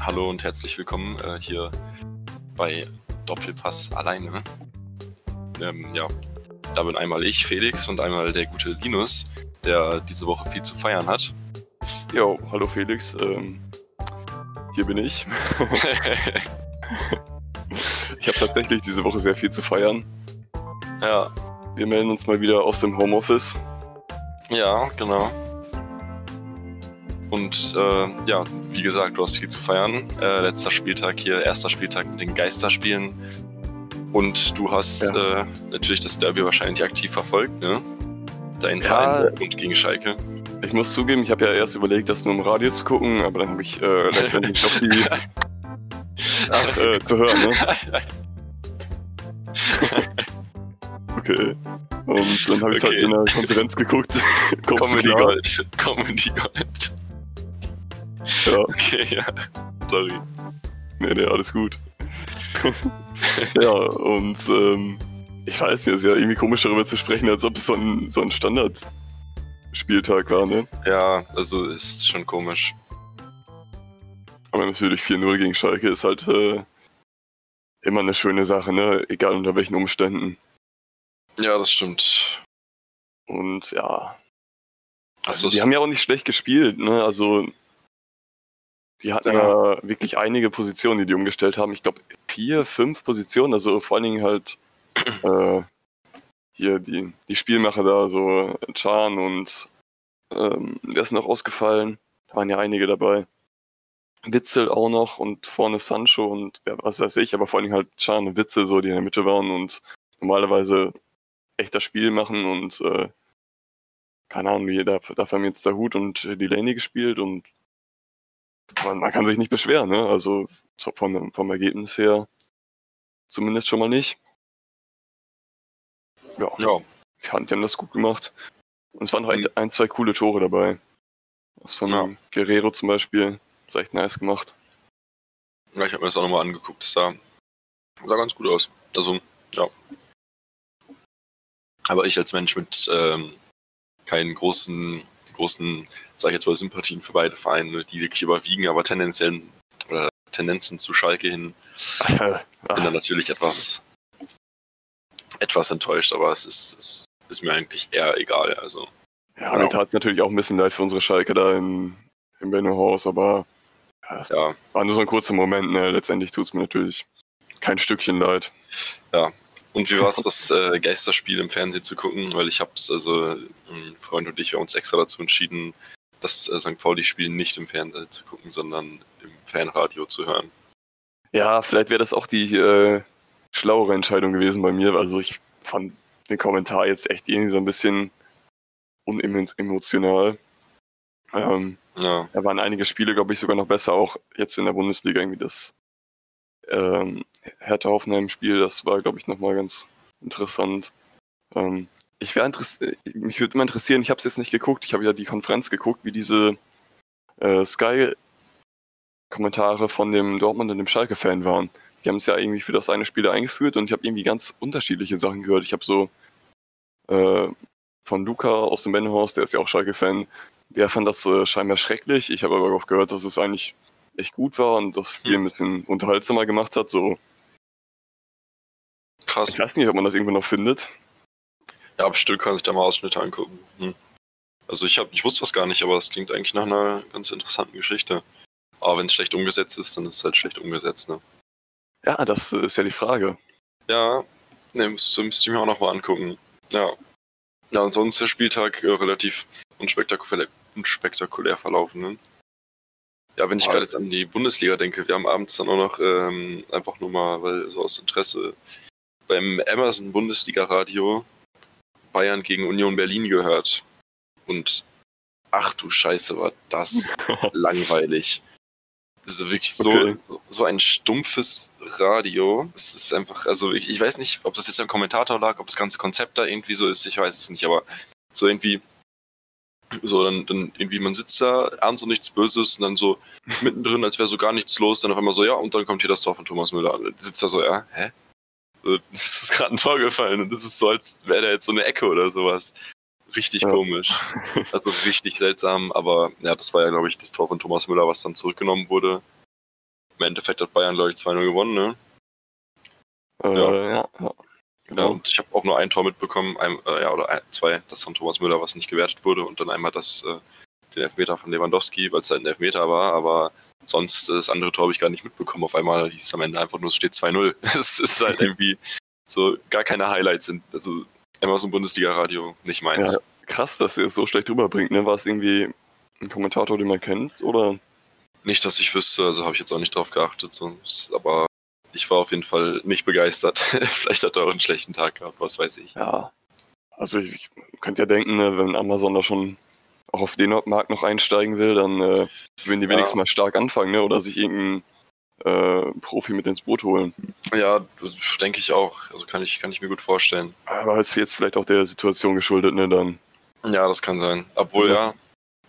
hallo und herzlich willkommen äh, hier bei Doppelpass alleine. Ähm, ja, da bin einmal ich, Felix, und einmal der gute Linus, der diese Woche viel zu feiern hat. Jo, hallo Felix, ähm, hier bin ich. ich habe tatsächlich diese Woche sehr viel zu feiern. ja, Wir melden uns mal wieder aus dem Homeoffice. ja, genau. Und äh, ja, wie gesagt, du hast viel zu feiern. Äh, letzter Spieltag hier, erster Spieltag mit den Geisterspielen. Und du hast Ja. äh, natürlich das Derby wahrscheinlich aktiv verfolgt, ne? Dein Ja. Verein und gegen Schalke. Ich muss zugeben, ich habe ja erst überlegt, das nur im Radio zu gucken, aber dann habe ich äh, letztendlich doch die Ach, äh, zu hören, ne? Okay. Und dann habe ich Okay. halt in der Konferenz geguckt. Comedy? Gold. Comedy Gold. Ja, Okay, ja. Sorry. nee, nee, alles gut. ja, und ähm, ich weiß nicht, es ist ja irgendwie komisch darüber zu sprechen, als ob es so ein, so ein Standardspieltag war, ne? Ja, also ist schon komisch. Aber natürlich 4-0 gegen Schalke ist halt äh, immer eine schöne Sache, ne? Egal unter welchen Umständen. Ja, das stimmt. Und ja, Also, also, die haben ja auch nicht schlecht gespielt, ne? Also die hatten Ja. ja. wirklich einige Positionen, die die umgestellt haben. Ich glaube vier, fünf Positionen, also vor allen Dingen halt äh, hier die, die Spielmacher da, so Chan und ähm, wer ist noch ausgefallen? Da waren ja einige dabei. Witzel auch noch und vorne Sancho und wer was weiß ich, aber vor allen Dingen halt Chan und Witzel, so die in der Mitte waren und normalerweise echt das Spiel machen und äh, keine Ahnung, wie, dafür, dafür haben jetzt der Hut und Delaney gespielt und man, man kann sich nicht beschweren, ne? Also so vom, Ergebnis her zumindest schon mal nicht. Ja, ja, ich fand, die haben das gut gemacht. Und es waren noch Mhm. echt ein, zwei coole Tore dabei. Das von Ja. Guerrero zum Beispiel. Das echt nice gemacht. ja, ich habe mir das auch nochmal angeguckt. Das sah, sah ganz gut aus. Also, ja. Aber ich als Mensch mit ähm, keinen großen, großen, sag ich jetzt mal, Sympathien für beide Vereine, die wirklich überwiegen, aber tendenziell oder Tendenzen zu Schalke hin, bin dann natürlich etwas, etwas enttäuscht, aber es ist, es ist mir eigentlich eher egal. Also, Ja, mir tat es natürlich auch ein bisschen leid für unsere Schalke da in, im Benno-Haus, aber ja, das ja, war nur so ein kurzer Moment. Ne? Letztendlich tut es mir natürlich kein Stückchen leid. Und wie war es, das äh, Geisterspiel im Fernsehen zu gucken? Weil ich hab's, also ein Freund und ich, wir haben uns extra dazu entschieden, das äh, St. Pauli-Spiel nicht im Fernsehen zu gucken, sondern im Fanradio zu hören. Ja, vielleicht wäre das auch die äh, schlauere Entscheidung gewesen bei mir. Also ich fand den Kommentar jetzt echt irgendwie so ein bisschen unemotional. Ähm, Ja, da waren einige Spiele, glaube ich, sogar noch besser, auch jetzt in der Bundesliga irgendwie das ähm, Hertha-Hoffenheim-Spiel, das war, glaube ich, nochmal ganz interessant. Ähm, ich wäre interessiert, mich würde immer interessieren, ich habe es jetzt nicht geguckt, ich habe ja die Konferenz geguckt, wie diese äh, Sky-Kommentare von dem Dortmund und dem Schalke-Fan waren. Die haben es ja irgendwie für das eine Spiel eingeführt und ich habe irgendwie ganz unterschiedliche Sachen gehört. Ich habe so äh, von Luca aus dem Bennehaus, der ist ja auch Schalke-Fan, der fand das äh, scheinbar schrecklich. Ich habe aber auch gehört, dass es eigentlich echt gut war und das Spiel ein bisschen unterhaltsamer gemacht hat. So, krass. ich weiß nicht, ob man das irgendwo noch findet. Ja, bestimmt kann sich da mal Ausschnitte angucken. Hm. Also ich, hab, ich wusste das gar nicht, aber das klingt eigentlich nach einer ganz interessanten Geschichte. Aber wenn es schlecht umgesetzt ist, dann ist es halt schlecht umgesetzt, ne? Ja, das äh, ist ja die Frage. Ja, ne, müsste, müsste ich mir auch noch mal angucken. Ja. Ja, und sonst der Spieltag äh, relativ unspektakulär, unspektakulär verlaufen. Ne? Ja, wenn ich gerade jetzt an die Bundesliga denke, wir haben abends dann auch noch ähm, einfach nur mal, weil so aus Interesse, beim Amazon Bundesliga Radio Bayern gegen Union Berlin gehört. Und ach du Scheiße, war das langweilig. Ist wirklich so, Okay. so, so ein stumpfes Radio. Es ist einfach, also ich, ich weiß nicht, ob das jetzt am Kommentator lag, ob das ganze Konzept da irgendwie so ist, ich weiß es nicht, aber so irgendwie, so dann, dann irgendwie, man sitzt da, ernst und nichts Böses und dann so mittendrin, als wäre so gar nichts los, dann auf einmal so, ja, und dann kommt hier das Tor von Thomas Müller. Sitzt da so, ja, hä? So, Es ist gerade ein Tor gefallen und das ist so, als wäre da jetzt so eine Ecke oder sowas. Richtig Ja. komisch. Also richtig seltsam, aber ja, das war ja, glaube ich, das Tor von Thomas Müller, was dann zurückgenommen wurde. im Endeffekt hat Bayern, glaube ich, 2-0 gewonnen, ne? Äh, ja. ja, Ja, Genau. und ich habe auch nur ein Tor mitbekommen, ein, äh, ja, oder ein, zwei, das von Thomas Müller, was nicht gewertet wurde, und dann einmal das, äh, den Elfmeter von Lewandowski, weil es halt ein Elfmeter war, aber sonst äh, das andere Tor habe ich gar nicht mitbekommen. Auf einmal hieß es am Ende einfach nur, es steht 2-0. Es ist halt irgendwie so gar keine Highlights sind. Also immer so ein Bundesliga-Radio, nicht meins. Ja, krass, dass ihr es so schlecht rüberbringt, ne? War es irgendwie ein Kommentator, den man kennt, oder? Nicht, dass ich wüsste, also habe ich jetzt auch nicht drauf geachtet, so, aber ich war auf jeden Fall nicht begeistert. Vielleicht hat er auch einen schlechten Tag gehabt, was weiß ich. Ja. Also ich, ich könnte ja denken, ne, wenn Amazon da schon auch auf den Markt noch einsteigen will, dann äh, würden die Ja. wenigstens mal stark anfangen, ne? Oder sich irgendeinen äh, Profi mit ins Boot holen. Ja, denke ich auch. Also kann ich, kann ich mir gut vorstellen. Aber ist jetzt vielleicht auch der Situation geschuldet, ne? Dann. Ja, das kann sein. Obwohl, ja,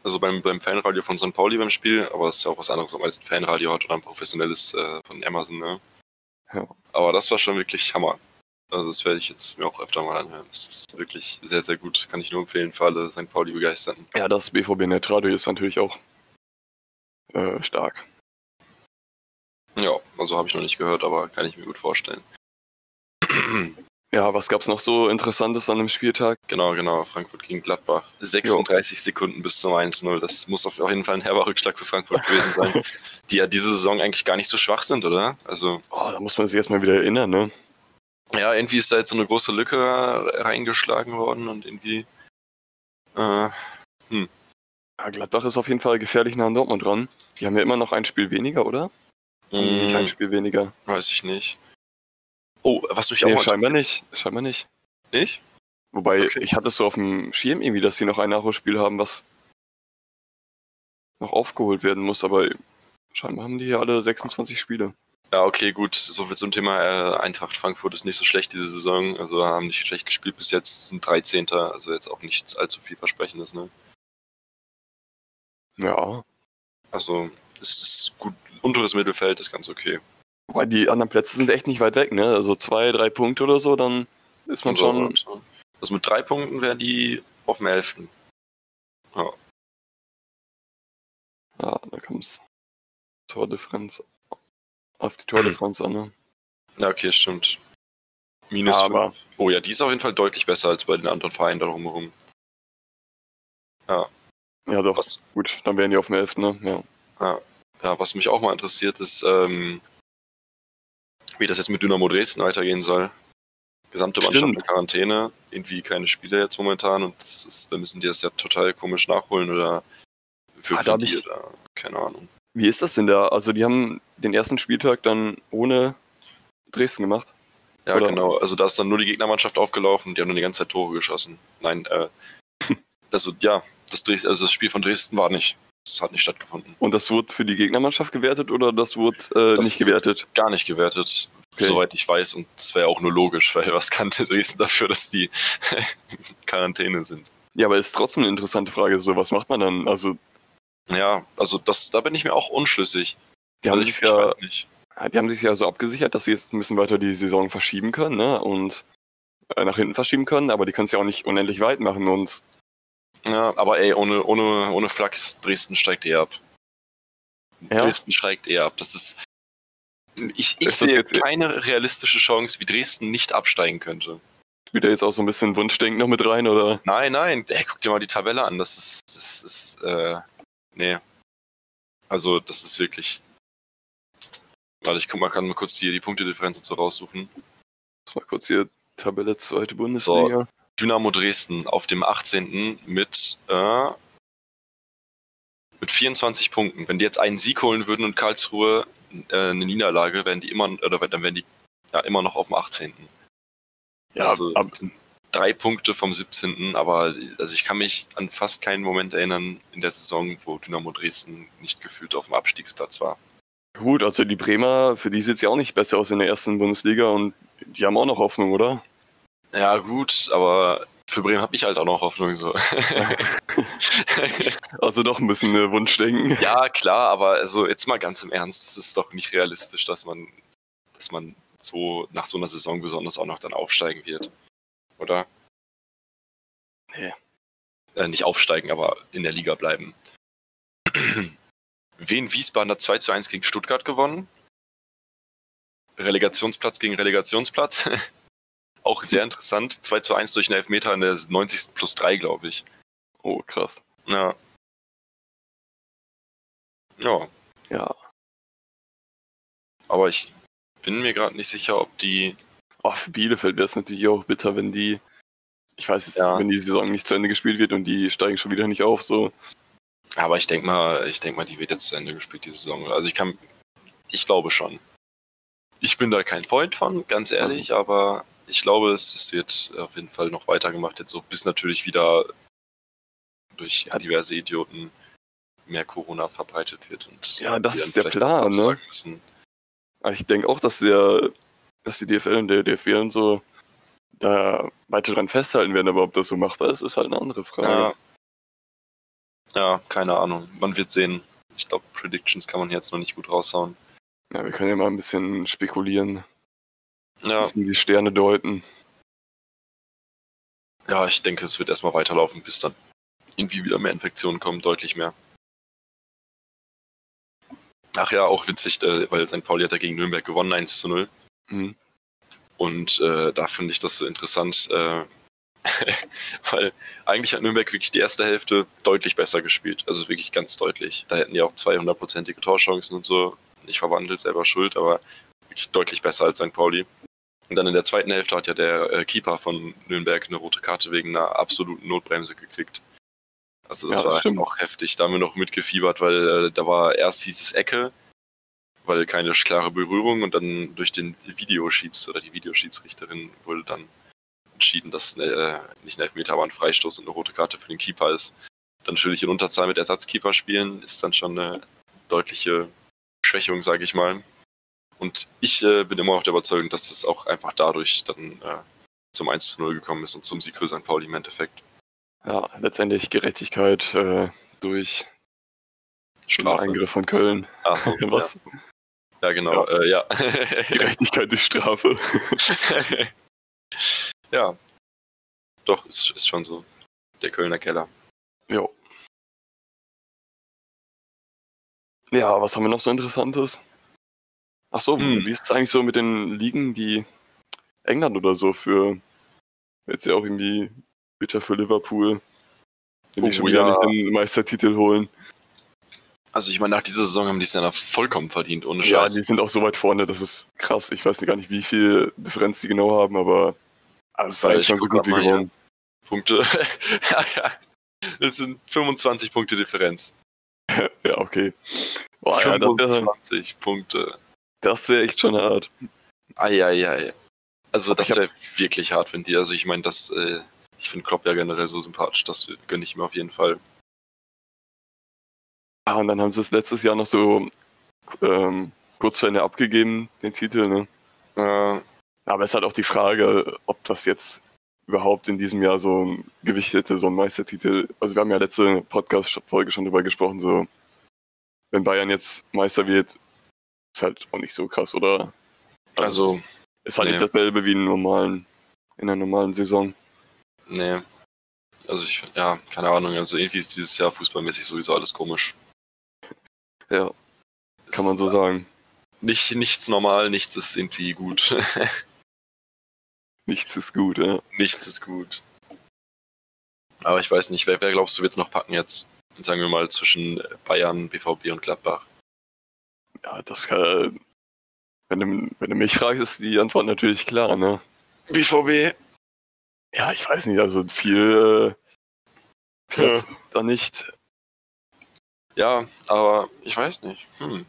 also beim, beim Fanradio von St. Pauli beim Spiel, aber das ist ja auch was anderes, ob man jetzt ein Fanradio hat oder ein professionelles äh, von Amazon, ne? Ja. Aber das war schon wirklich Hammer. Also das werde ich jetzt mir auch öfter mal anhören. Das ist wirklich sehr, sehr gut. Kann ich nur empfehlen für alle St. Pauli begeisterten. Ja, das BVB Netradio ist natürlich auch äh, stark. Ja, also habe ich noch nicht gehört, aber kann ich mir gut vorstellen. Ja, was gab's noch so Interessantes an dem Spieltag? Genau, genau. Frankfurt gegen Gladbach. 36 Sekunden bis zum 1-0. Das muss auf jeden Fall ein herber Rückschlag für Frankfurt gewesen sein. Die ja diese Saison eigentlich gar nicht so schwach sind, oder? Also, Oh, da muss man sich erstmal wieder erinnern, ne? ja, irgendwie ist da jetzt so eine große Lücke reingeschlagen worden und irgendwie. Äh, Ja, Gladbach ist auf jeden Fall gefährlich nah an Dortmund dran. Die haben ja immer noch ein Spiel weniger, oder? Die Nicht ein mh, Spiel weniger. weiß ich nicht. Oh, was mich auch Nee, mal scheinbar nicht. Scheinbar nicht. nicht. Wobei, Okay. ich hatte es so auf dem Schirm irgendwie, dass sie noch ein Nachholspiel haben, was noch aufgeholt werden muss, aber scheinbar haben die ja alle 26 Spiele. Ja, okay, gut. So viel zum Thema äh, Eintracht Frankfurt ist nicht so schlecht diese Saison. Also haben nicht schlecht gespielt bis jetzt, sind 13. Also jetzt auch nichts allzu vielversprechendes, ne? Ja. Also es ist gut. Unteres Mittelfeld ist ganz okay. Wobei die anderen Plätze sind echt nicht weit weg, ne? Also zwei, drei Punkte oder so, dann ist man schon. So, Also mit drei Punkten wären die auf dem 11. Ja, da kommt's. Tordifferenz. Auf die Tordifferenz an, ne? Ja, okay, stimmt. Minus Ja, fünf. aber- Oh ja, die ist auf jeden Fall deutlich besser als bei den anderen Vereinen da drumherum. Ja, doch. Was, Gut, dann wären die auf dem 11., ne? Ja. ja, was mich auch mal interessiert ist, ähm, wie das jetzt mit Dynamo Dresden weitergehen soll. Gesamte Mannschaft Stimmt. in Quarantäne, irgendwie keine Spiele jetzt momentan und ist, da müssen die das ja total komisch nachholen oder für Ah, die ich- oder keine Ahnung. Wie ist das denn da? Also, die haben den ersten Spieltag dann ohne Dresden gemacht. Ja, Oder- genau. Also da ist dann nur die Gegnermannschaft aufgelaufen, die haben dann die ganze Zeit Tore geschossen. Nein, äh, also ja, das, Dres also das Spiel von Dresden war nicht. Das hat nicht stattgefunden. Und das wurde für die Gegnermannschaft gewertet oder das wurde äh, Das nicht gewertet? Gar nicht gewertet, Okay. soweit ich weiß. Und das wäre auch nur logisch, weil was kann Dresden dafür, dass die Quarantäne sind? Ja, aber ist trotzdem eine interessante Frage. So, was macht man dann? Also, Ja, also das, da bin ich mir auch unschlüssig. die haben also ich, sich ich ja, weiß nicht. die haben sich ja so abgesichert, dass sie jetzt ein bisschen weiter die Saison verschieben können, ne? Und äh, nach hinten verschieben können, aber die können es ja auch nicht unendlich weit machen und Ja, aber ey, ohne, ohne, ohne Flachs, Dresden steigt eher ab. Ja? Dresden steigt eher ab. Das ist. Ich, ich Ist sehe jetzt- keine realistische Chance, wie Dresden nicht absteigen könnte. spielt da jetzt auch so ein bisschen Wunschdenken noch mit rein, oder? Nein, nein, ey, guck dir mal die Tabelle an. Das ist, das ist, äh, nee. Also, das ist wirklich. Warte, ich guck mal, kann mal kurz hier die Punktedifferenz und so raussuchen. Mal kurz hier Tabelle zweite Bundesliga. Dynamo Dresden auf dem 18. mit, äh, mit 24 Punkten. Wenn die jetzt einen Sieg holen würden und Karlsruhe äh, eine Niederlage, wären die immer, oder dann wären die ja immer noch auf dem 18. Ja, also, ab, sind drei Punkte vom 17. Aber also ich kann mich an fast keinen Moment erinnern in der Saison, wo Dynamo Dresden nicht gefühlt auf dem Abstiegsplatz war. gut, also die Bremer, für die sieht es ja auch nicht besser aus in der ersten Bundesliga und die haben auch noch Hoffnung, oder? Ja, gut, aber für Bremen habe ich halt auch noch Hoffnung. So. Also doch ein bisschen äh, Wunschdenken. ja, klar, aber also jetzt mal ganz im Ernst, es ist doch nicht realistisch, dass man, dass man so nach so einer Saison besonders auch noch dann aufsteigen wird. Oder? Nee. Äh, nicht aufsteigen, aber in der Liga bleiben. Wien Wiesbaden hat 2 zu 1 gegen Stuttgart gewonnen. Relegationsplatz gegen Relegationsplatz. Auch sehr interessant. 2 zu 1 durch einen Elfmeter in der 90. plus 3, glaube ich. Oh, krass. Ja. Ja, Ja. aber ich bin mir gerade nicht sicher, ob die. Oh, für Bielefeld wäre es natürlich auch bitter, wenn die, ich weiß jetzt, Ja. wenn die Saison nicht zu Ende gespielt wird und die steigen schon wieder nicht auf, so. Aber ich denke mal, ich denke mal, die wird jetzt zu Ende gespielt, die Saison. Also ich kann. Ich glaube schon. Ich bin da kein Freund von, ganz ehrlich, aber ich glaube, es, es wird auf jeden Fall noch weitergemacht, jetzt so, bis natürlich wieder durch ja, diverse Idioten mehr Corona verbreitet wird. Und Ja, das ist der Plan, ne? Müssen. Aber ich denke auch, dass der, dass die DFL und der DFB und so da weiter dran festhalten werden, aber ob das so machbar ist, ist halt eine andere Frage. Ja. ja, keine Ahnung. Man wird sehen. Ich glaube, Predictions kann man jetzt noch nicht gut raushauen. Ja, wir können ja mal ein bisschen spekulieren, Ja, müssen die Sterne deuten. ja, ich denke, es wird erstmal weiterlaufen, bis dann irgendwie wieder mehr Infektionen kommen, deutlich mehr. Ach ja, auch witzig, äh, weil St. Pauli hat ja gegen Nürnberg gewonnen, 1 zu 0. Mhm. Und äh, da finde ich das so interessant, äh, weil eigentlich hat Nürnberg wirklich die erste Hälfte deutlich besser gespielt. Also wirklich ganz deutlich. Da hätten die auch 200-prozentige Torchancen und so. Nicht verwandelt, selber schuld, aber wirklich deutlich besser als St. Pauli. Und dann in der zweiten Hälfte hat ja der äh, Keeper von Nürnberg eine rote Karte wegen einer absoluten Notbremse gekriegt. Also das Ja, das war stimmt. auch heftig. Da haben wir noch mitgefiebert, weil äh, da war erst hieß es Ecke, weil keine klare Berührung und dann durch den Videoschieds oder die Videoschiedsrichterin wurde dann entschieden, dass äh, nicht ein Elfmeter, aber ein Freistoß und eine rote Karte für den Keeper ist. Dann natürlich in Unterzahl mit Ersatzkeeper spielen, ist dann schon eine deutliche Schwächung, sage ich mal. Und ich äh, bin immer noch der Überzeugung, dass es auch einfach dadurch dann äh, zum 1 zu 0 gekommen ist und zum Sieg für St. Pauli im Endeffekt. Ja, letztendlich Gerechtigkeit äh, durch Strafe. Eingriff von Köln. Ach so, Was? Ja, ja genau. Ja. Äh, ja. Gerechtigkeit durch Strafe. ja. Doch, ist, ist schon so. Der Kölner Keller. Jo. Ja, was haben wir noch so Interessantes? Ach so, Hm. wie ist es eigentlich so mit den Ligen, die England oder so für jetzt ja auch irgendwie bitter für Liverpool, die Oh, schon wieder ja. nicht den Meistertitel holen. Also ich meine, nach dieser Saison haben die es ja vollkommen verdient, ohne Ja, Scheiß. die sind auch so weit vorne, das ist krass. Ich weiß gar nicht, wie viel Differenz die genau haben, aber also es ist eigentlich ich schon gut wie gewonnen. Punkte. ja, ja. Es sind 25 Punkte Differenz. Ja, okay. Boah, ja, das wäre 25 Punkte. Das wär echt schon hart. Eieiei. Also das wäre wirklich hart, wenn die, also ich meine, das, äh, ich finde Klopp ja generell so sympathisch, das gönne ich mir auf jeden Fall. Ah, und dann haben sie es letztes Jahr noch so ähm, kurz vor Ende abgegeben, den Titel, ne? Äh, Aber es ist halt auch die Frage, ob das jetzt überhaupt in diesem Jahr so ein Gewicht hätte, so ein Meistertitel. Also wir haben ja letzte Podcast-Folge schon drüber gesprochen, so wenn Bayern jetzt Meister wird, ist halt auch nicht so krass, oder? also, ist halt nee. nicht dasselbe wie in, normalen, in einer normalen Saison. nee. Also ich, ja, keine Ahnung, also irgendwie ist dieses Jahr fußballmäßig sowieso alles komisch. Ja, kann man so sagen. Nicht, nichts normal, nichts ist irgendwie gut. Nichts ist gut, ja. nichts ist gut. Aber ich weiß nicht, wer, wer glaubst du wird es noch packen jetzt? Sagen wir mal zwischen Bayern, BVB und Gladbach. Ja, das kann. Wenn du, wenn du mich fragst, ist die Antwort natürlich klar, ne? BVB? Ja, ich weiß nicht, also viel äh, Platz da nicht. Ja, aber ich weiß nicht. Hm.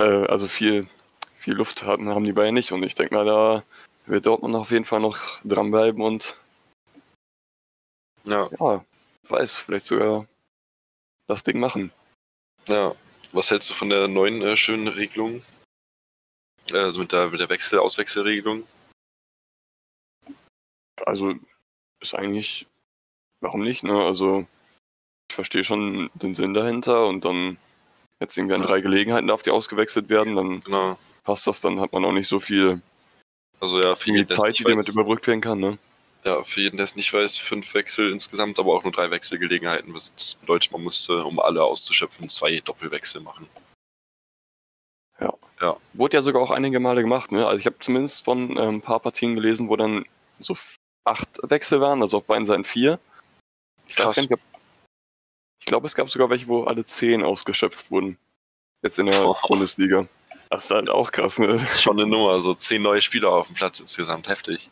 Äh, also viel, viel Luft hatten, haben die Bayern nicht und ich denke mal, da wird Dortmund auf jeden Fall noch dranbleiben und Ja, ja, weiß, vielleicht sogar das Ding machen. ja. Was hältst du von der neuen äh, schönen Regelung? Also mit der, mit der Wechsel, Auswechselregelung? Also ist eigentlich, warum nicht, ne? Also ich verstehe schon den Sinn dahinter und dann jetzt irgendwie an drei Gelegenheiten darf die ausgewechselt werden, dann Genau. passt das, dann hat man auch nicht so viel Also ja, viel Zeit, die damit überbrückt werden kann, ne? Ja, für jeden, der es nicht weiß, fünf Wechsel insgesamt, aber auch nur drei Wechselgelegenheiten. Das bedeutet, man musste, um alle auszuschöpfen, zwei Doppelwechsel machen. Ja. Ja. Wurde ja sogar auch einige Male gemacht, ne? Also ich habe zumindest von ähm, ein paar Partien gelesen, wo dann so acht Wechsel waren, also auf beiden Seiten vier. Ich weiß Krass. gar nicht, ich glaube, es gab sogar welche, wo alle zehn ausgeschöpft wurden. Jetzt in der Boah. Bundesliga. Das ist halt auch krass, ne? Das ist schon eine Nummer, so zehn neue Spieler auf dem Platz insgesamt, heftig.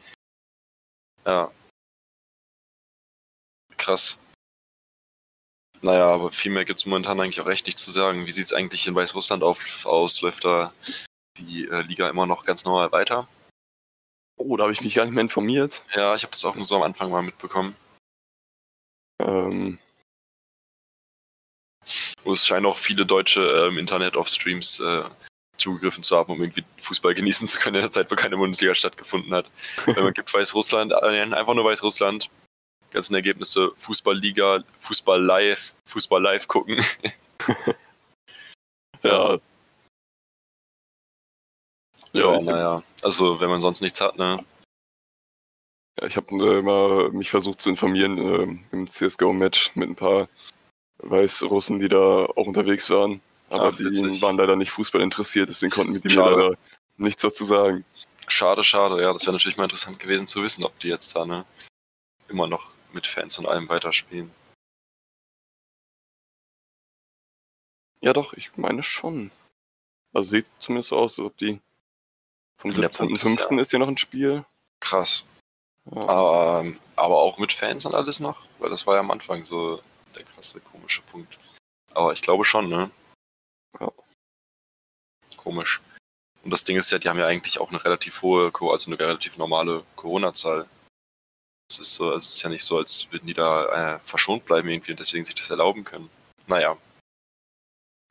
Ja. Krass. Naja, aber viel mehr gibt es momentan eigentlich auch echt nicht zu sagen. Wie sieht es eigentlich in Weißrussland auf, aus? Läuft da die äh, Liga immer noch ganz normal weiter? Oh, da habe ich mich gar nicht mehr informiert. Ja, ich habe das auch nur so am Anfang mal mitbekommen. Ähm, Und es scheinen auch viele Deutsche äh, im Internet auf Streams äh, zugegriffen zu haben, um irgendwie Fußball genießen zu können in der Zeit, wo keine Bundesliga stattgefunden hat. Wenn man gibt Weißrussland, äh, einfach nur Weißrussland, ganzen Ergebnisse, Fußballliga, Fußball live, Fußball live gucken. ja, Ja, Ja, naja. Also, wenn man sonst nichts hat, ne? Ja, ich habe äh, mal mich versucht zu informieren ähm, im CSGO-Match mit ein paar Weißrussen, die da auch unterwegs waren. Aber Ach, die witzig. waren leider nicht Fußball interessiert, deswegen konnten wir mir Schade. leider nichts dazu sagen. Schade, schade. Ja, das wäre natürlich mal interessant gewesen zu wissen, ob die jetzt da, ne? Immer noch mit Fans und allem weiterspielen. Ja doch, ich meine schon. Also sieht zumindest so aus, als ob die vom In der 17.05. Bundes- ist ja noch ein Spiel. Krass. Ja. Aber, ähm, aber auch mit Fans und alles noch? Weil das war ja am Anfang so der krasse, komische Punkt. Aber ich glaube schon, ne? Ja. Komisch. Und das Ding ist ja, die haben ja eigentlich auch eine relativ hohe, also eine relativ normale Corona-Zahl. Es ist so, also es ist ja nicht so, als würden die da äh, verschont bleiben irgendwie und deswegen sich das erlauben können. Naja,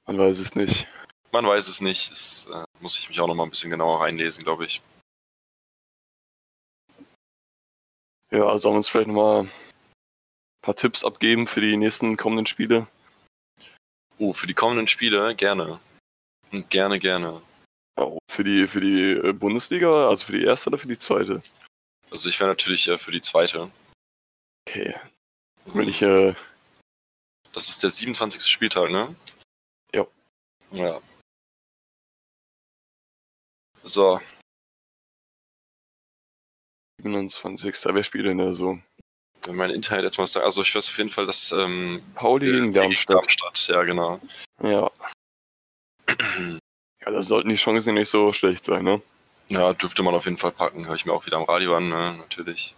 Man weiß es nicht. man weiß es nicht. Es äh, muss ich mich auch noch mal ein bisschen genauer reinlesen, glaube ich. Ja, also sollen wir uns vielleicht nochmal ein paar Tipps abgeben für die nächsten kommenden Spiele? Oh, für die kommenden Spiele gerne. Und gerne, gerne. Oh, Für die, für die äh, Bundesliga, also für die erste oder für die zweite? Also ich wäre natürlich äh, für die zweite. Okay. Wenn ich, äh, Das ist der 27. Spieltag, ne? Ja. Ja. So, 27. Wer spielt denn da so? Wenn mein Internet jetzt mal sagt, also ich weiß auf jeden Fall, dass ähm, Pauli gegen Darmstadt. Darmstadt, ja genau. Ja. Ja, da sollten die Chancen nicht so schlecht sein, ne? Ja, dürfte man auf jeden Fall packen. Höre ich mir auch wieder am Radio an, ne? natürlich.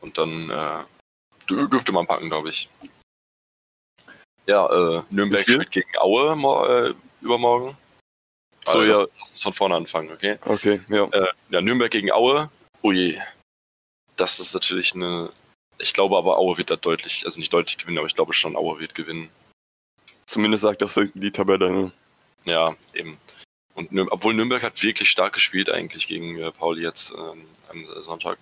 Und dann äh, dür- dürfte man packen, glaube ich. Ja, äh, Nürnberg spielt gegen Aue äh, übermorgen. So, Also, ja. Lass, lass uns von vorne anfangen, okay? Okay, ja. Äh, ja, Nürnberg gegen Aue. Oh je. Das ist natürlich eine. Ich glaube aber, Aue wird da deutlich, also nicht deutlich gewinnen, aber ich glaube schon, Aue wird gewinnen. Zumindest sagt das die Tabelle, ne? Ja, eben. Und Nür obwohl Nürnberg hat wirklich stark gespielt eigentlich gegen äh, Pauli jetzt ähm, am Sonntag.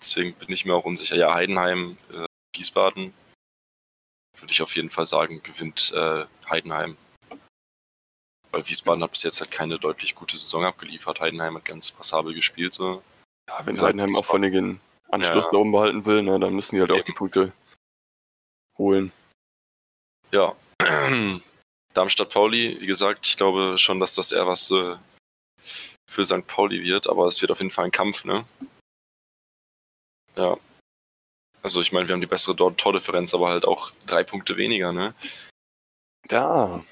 Deswegen bin ich mir auch unsicher. Ja, Heidenheim, äh, Wiesbaden, würde ich auf jeden Fall sagen, gewinnt äh, Heidenheim. Weil Wiesbaden hat bis jetzt halt keine deutlich gute Saison abgeliefert. Heidenheim hat ganz passabel gespielt. So. Ja, wenn Ja, Heidenheim auch von den Anschluss Ja. da oben behalten will, ne, dann müssen die halt auch die Punkte holen. Ja. Darmstadt Pauli, wie gesagt, ich glaube schon, dass das eher was äh, für St. Pauli wird, aber es wird auf jeden Fall ein Kampf, ne? Ja. Also ich meine, wir haben die bessere Tordifferenz, aber halt auch drei Punkte weniger, ne? Ja,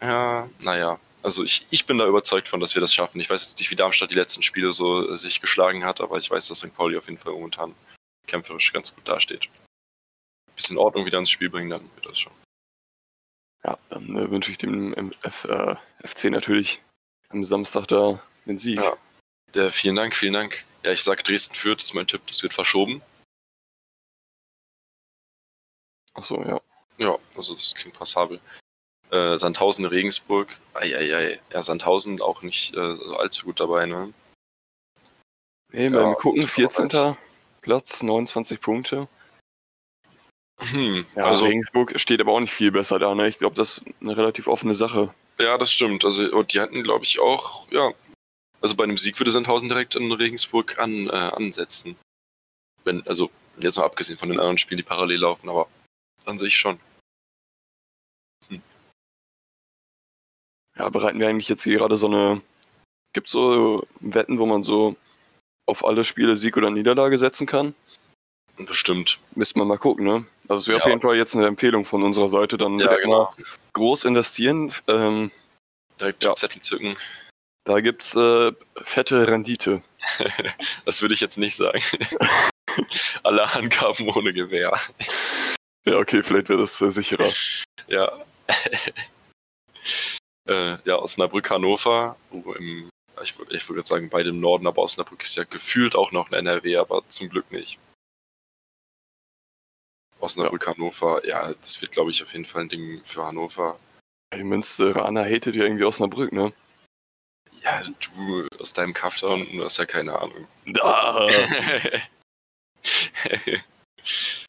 Ja, naja. Also ich, ich bin da überzeugt von, dass wir das schaffen. Ich weiß jetzt nicht, wie Darmstadt die letzten Spiele so äh, sich geschlagen hat, aber ich weiß, dass St. Pauli auf jeden Fall momentan kämpferisch ganz gut dasteht. Bisschen Ordnung wieder ins Spiel bringen, dann wird das schon. ja dann äh, wünsche ich dem MF, äh, FC natürlich am Samstag da den Sieg. Ja. Der, vielen Dank, vielen Dank. Ja, ich sage Dresden führt, ist mein Tipp, das wird verschoben. Achso, ja. Ja, also das klingt passabel. Äh, Sandhausen, Regensburg, eieiei. Ja, Sandhausen auch nicht äh, allzu gut dabei, ne? Nee, Ja, mal gucken, aber 14. Platz, 29 Punkte. Hm, Ja, also, Regensburg steht aber auch nicht viel besser da, ne? Ich glaube, das ist eine relativ offene Sache. ja, das stimmt. Also, und die hatten, glaube ich, auch, ja. Also bei einem Sieg würde Sandhausen direkt in Regensburg an, äh, ansetzen. Wenn, also, jetzt mal abgesehen von den anderen Spielen, die parallel laufen, aber an sich schon. Ja, bereiten wir eigentlich jetzt hier gerade so eine. Gibt es so Wetten, wo man so auf alle Spiele Sieg oder Niederlage setzen kann? Bestimmt. Müsste man mal gucken, ne? Also es wäre Ja. auf jeden Fall jetzt eine Empfehlung von unserer Seite, dann Ja, genau. mal groß investieren. Ähm, Direkt Ja. Zettel zücken. da gibt's äh, fette Rendite. Das würde ich jetzt nicht sagen. Alle Angaben ohne Gewehr. Ja, okay, vielleicht wäre das äh, sicherer. Ja. äh, ja, Osnabrück, Hannover. Oh, im, ich würde ich würd gerade sagen, beide im Norden, aber Osnabrück ist ja gefühlt auch noch ein NRW, aber zum Glück nicht. Osnabrück, Hannover, ja, das wird, glaube ich, auf jeden Fall ein Ding für Hannover. Die Münsteraner hatet ja irgendwie Osnabrück, ne? Ja, du aus deinem unten, du hast ja keine Ahnung. Ah,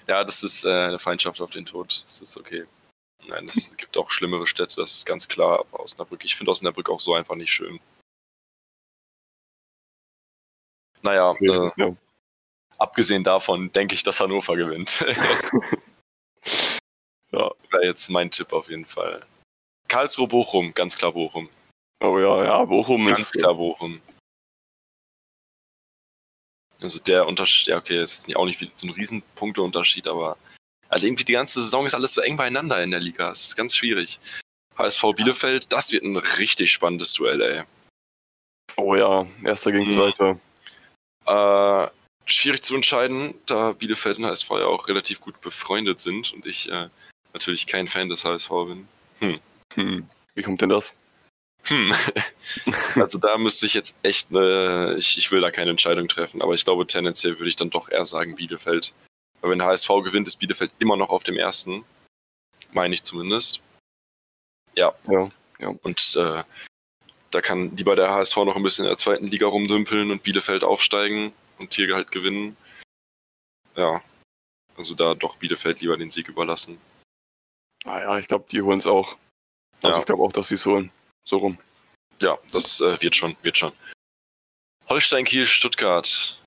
ja, das ist äh, eine Feindschaft auf den Tod. Das ist okay. Nein, es gibt auch schlimmere Städte, das ist ganz klar. Aber Osnabrück, ich finde Osnabrück auch so einfach nicht schön. Naja, äh, ja. abgesehen davon denke ich, dass Hannover gewinnt. ja, wäre jetzt mein Tipp auf jeden Fall. Karlsruhe, Bochum, ganz klar Bochum. Oh ja, ja, Bochum Ganz ist. klar Bochum. Also der Unterschied, ja okay, es ist auch nicht viel- so ein Riesenpunkteunterschied, aber halt irgendwie die ganze Saison ist alles so eng beieinander in der Liga. Es ist ganz schwierig. HSV Bielefeld, das wird ein richtig spannendes Duell, ey. Oh ja, erster gegen Mhm. zweiter. Äh, schwierig zu entscheiden, da Bielefeld und HSV ja auch relativ gut befreundet sind und ich äh, natürlich kein Fan des HSV bin. Hm. Wie kommt denn das? Hm. Also da müsste ich jetzt echt, ne, ich, ich will da keine Entscheidung treffen, aber ich glaube tendenziell würde ich dann doch eher sagen Bielefeld. Weil wenn der HSV gewinnt, ist Bielefeld immer noch auf dem ersten. Meine ich zumindest. Ja. Und äh, da kann lieber der HSV noch ein bisschen in der zweiten Liga rumdümpeln und Bielefeld aufsteigen und hier halt gewinnen. Ja. Also da doch Bielefeld lieber den Sieg überlassen. Ah ja, ich glaube, die holen es auch. Also Ja. ich glaube auch, dass sie es holen. So rum. Ja, das äh, wird schon, wird schon. Holstein Kiel, Stuttgart.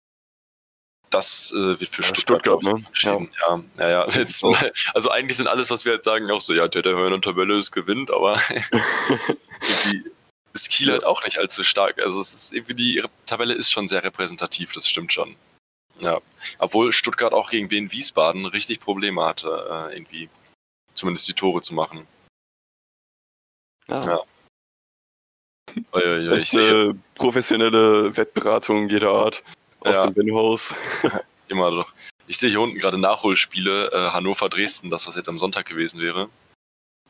Das äh, wird für Ja, Stuttgart, Stuttgart, ich, ne? entschieden. Ja, ja, ja. Jetzt, So. also eigentlich sind alles, was wir jetzt sagen, auch so, ja, der, der höher in der Tabelle ist, gewinnt, aber irgendwie ist Kiel Ja. halt auch nicht allzu stark. Also es ist irgendwie, die Tabelle ist schon sehr repräsentativ, das stimmt schon. Ja. Obwohl Stuttgart auch gegen Wien Wiesbaden richtig Probleme hatte, äh, irgendwie zumindest die Tore zu machen. Ja. Ja. Uiuiui, ich Echt, sehe äh, professionelle Wettberatung jeder Art aus Ja. dem Benhaus. immer doch. Ich sehe hier unten gerade Nachholspiele, äh, Hannover-Dresden, das was jetzt am Sonntag gewesen wäre.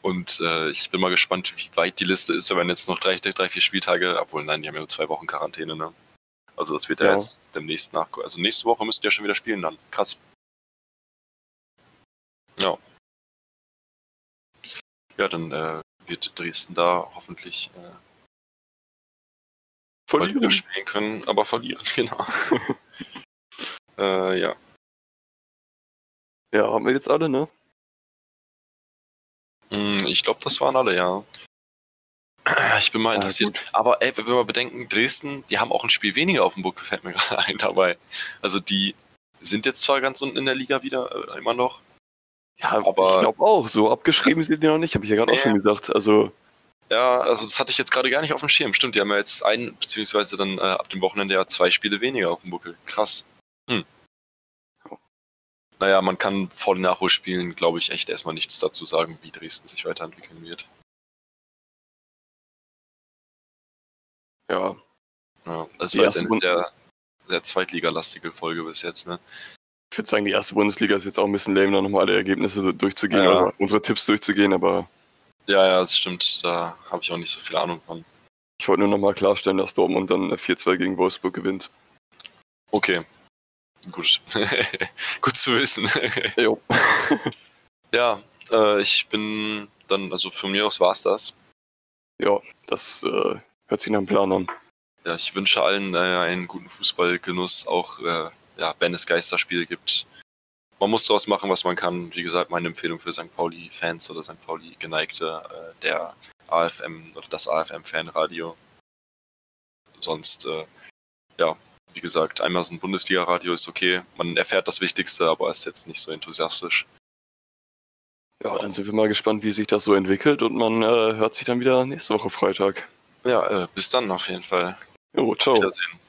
Und äh, ich bin mal gespannt, wie weit die Liste ist, wenn man jetzt noch drei, drei, vier Spieltage, obwohl nein, die haben ja nur zwei Wochen Quarantäne, ne? Also das wird ja, Ja. jetzt demnächst nach. Also nächste Woche müssten die ja schon wieder spielen dann. Krass. Ja. Ja, dann äh, wird Dresden da hoffentlich äh, Verlieren. spielen können, aber verlieren, genau. äh, ja. Ja, haben wir jetzt alle, ne? Hm, Ich glaube, das waren alle, ja. Ich bin mal Ja, interessiert. Aber ey, wenn wir mal bedenken, Dresden, die haben auch ein Spiel weniger auf dem Buckel, fällt mir gerade ein dabei. Also die sind jetzt zwar ganz unten in der Liga wieder, äh, immer noch. Ja, Aber- ich glaube auch. So abgeschrieben sind die noch nicht, habe ich ja gerade auch Nee. schon gesagt. Also, Ja, also das hatte ich jetzt gerade gar nicht auf dem Schirm. Stimmt, die haben ja jetzt ein, beziehungsweise dann äh, ab dem Wochenende ja zwei Spiele weniger auf dem Buckel. Krass. Hm. Naja, man kann vor den Nachholspielen, glaube ich, echt erstmal nichts dazu sagen, wie Dresden sich weiterentwickeln wird. ja. Ja, das Die war jetzt eine sehr, sehr zweitligalastige Folge bis jetzt, ne? Ich würde sagen, die erste Bundesliga ist jetzt auch ein bisschen lame, da nochmal alle Ergebnisse durchzugehen, Ja. unsere Tipps durchzugehen, aber Ja, ja, das stimmt. Da habe ich auch nicht so viel Ahnung von. ich wollte nur nochmal klarstellen, dass Dortmund dann 4-2 gegen Wolfsburg gewinnt. Okay. Gut. Gut zu wissen. Jo. ja, äh, ich bin dann, also von mir aus war's das. ja, das äh, hört sich nach einem Plan an. Ja, ich wünsche allen äh, einen guten Fußballgenuss, auch äh, ja, wenn es Geisterspiele gibt. Man muss daraus machen, was man kann. Wie gesagt, meine Empfehlung für St. Pauli-Fans oder St. Pauli-Geneigte, äh, der AFM oder das AFM-Fanradio. Sonst, äh, ja, wie gesagt, einmal so ein Bundesliga-Radio ist okay. Man erfährt das Wichtigste, aber ist jetzt nicht so enthusiastisch. Ja, dann sind wir mal gespannt, wie sich das so entwickelt und man äh, hört sich dann wieder nächste Woche Freitag. Ja, äh, bis dann auf jeden Fall. Jo, Auf ciao. Wiedersehen.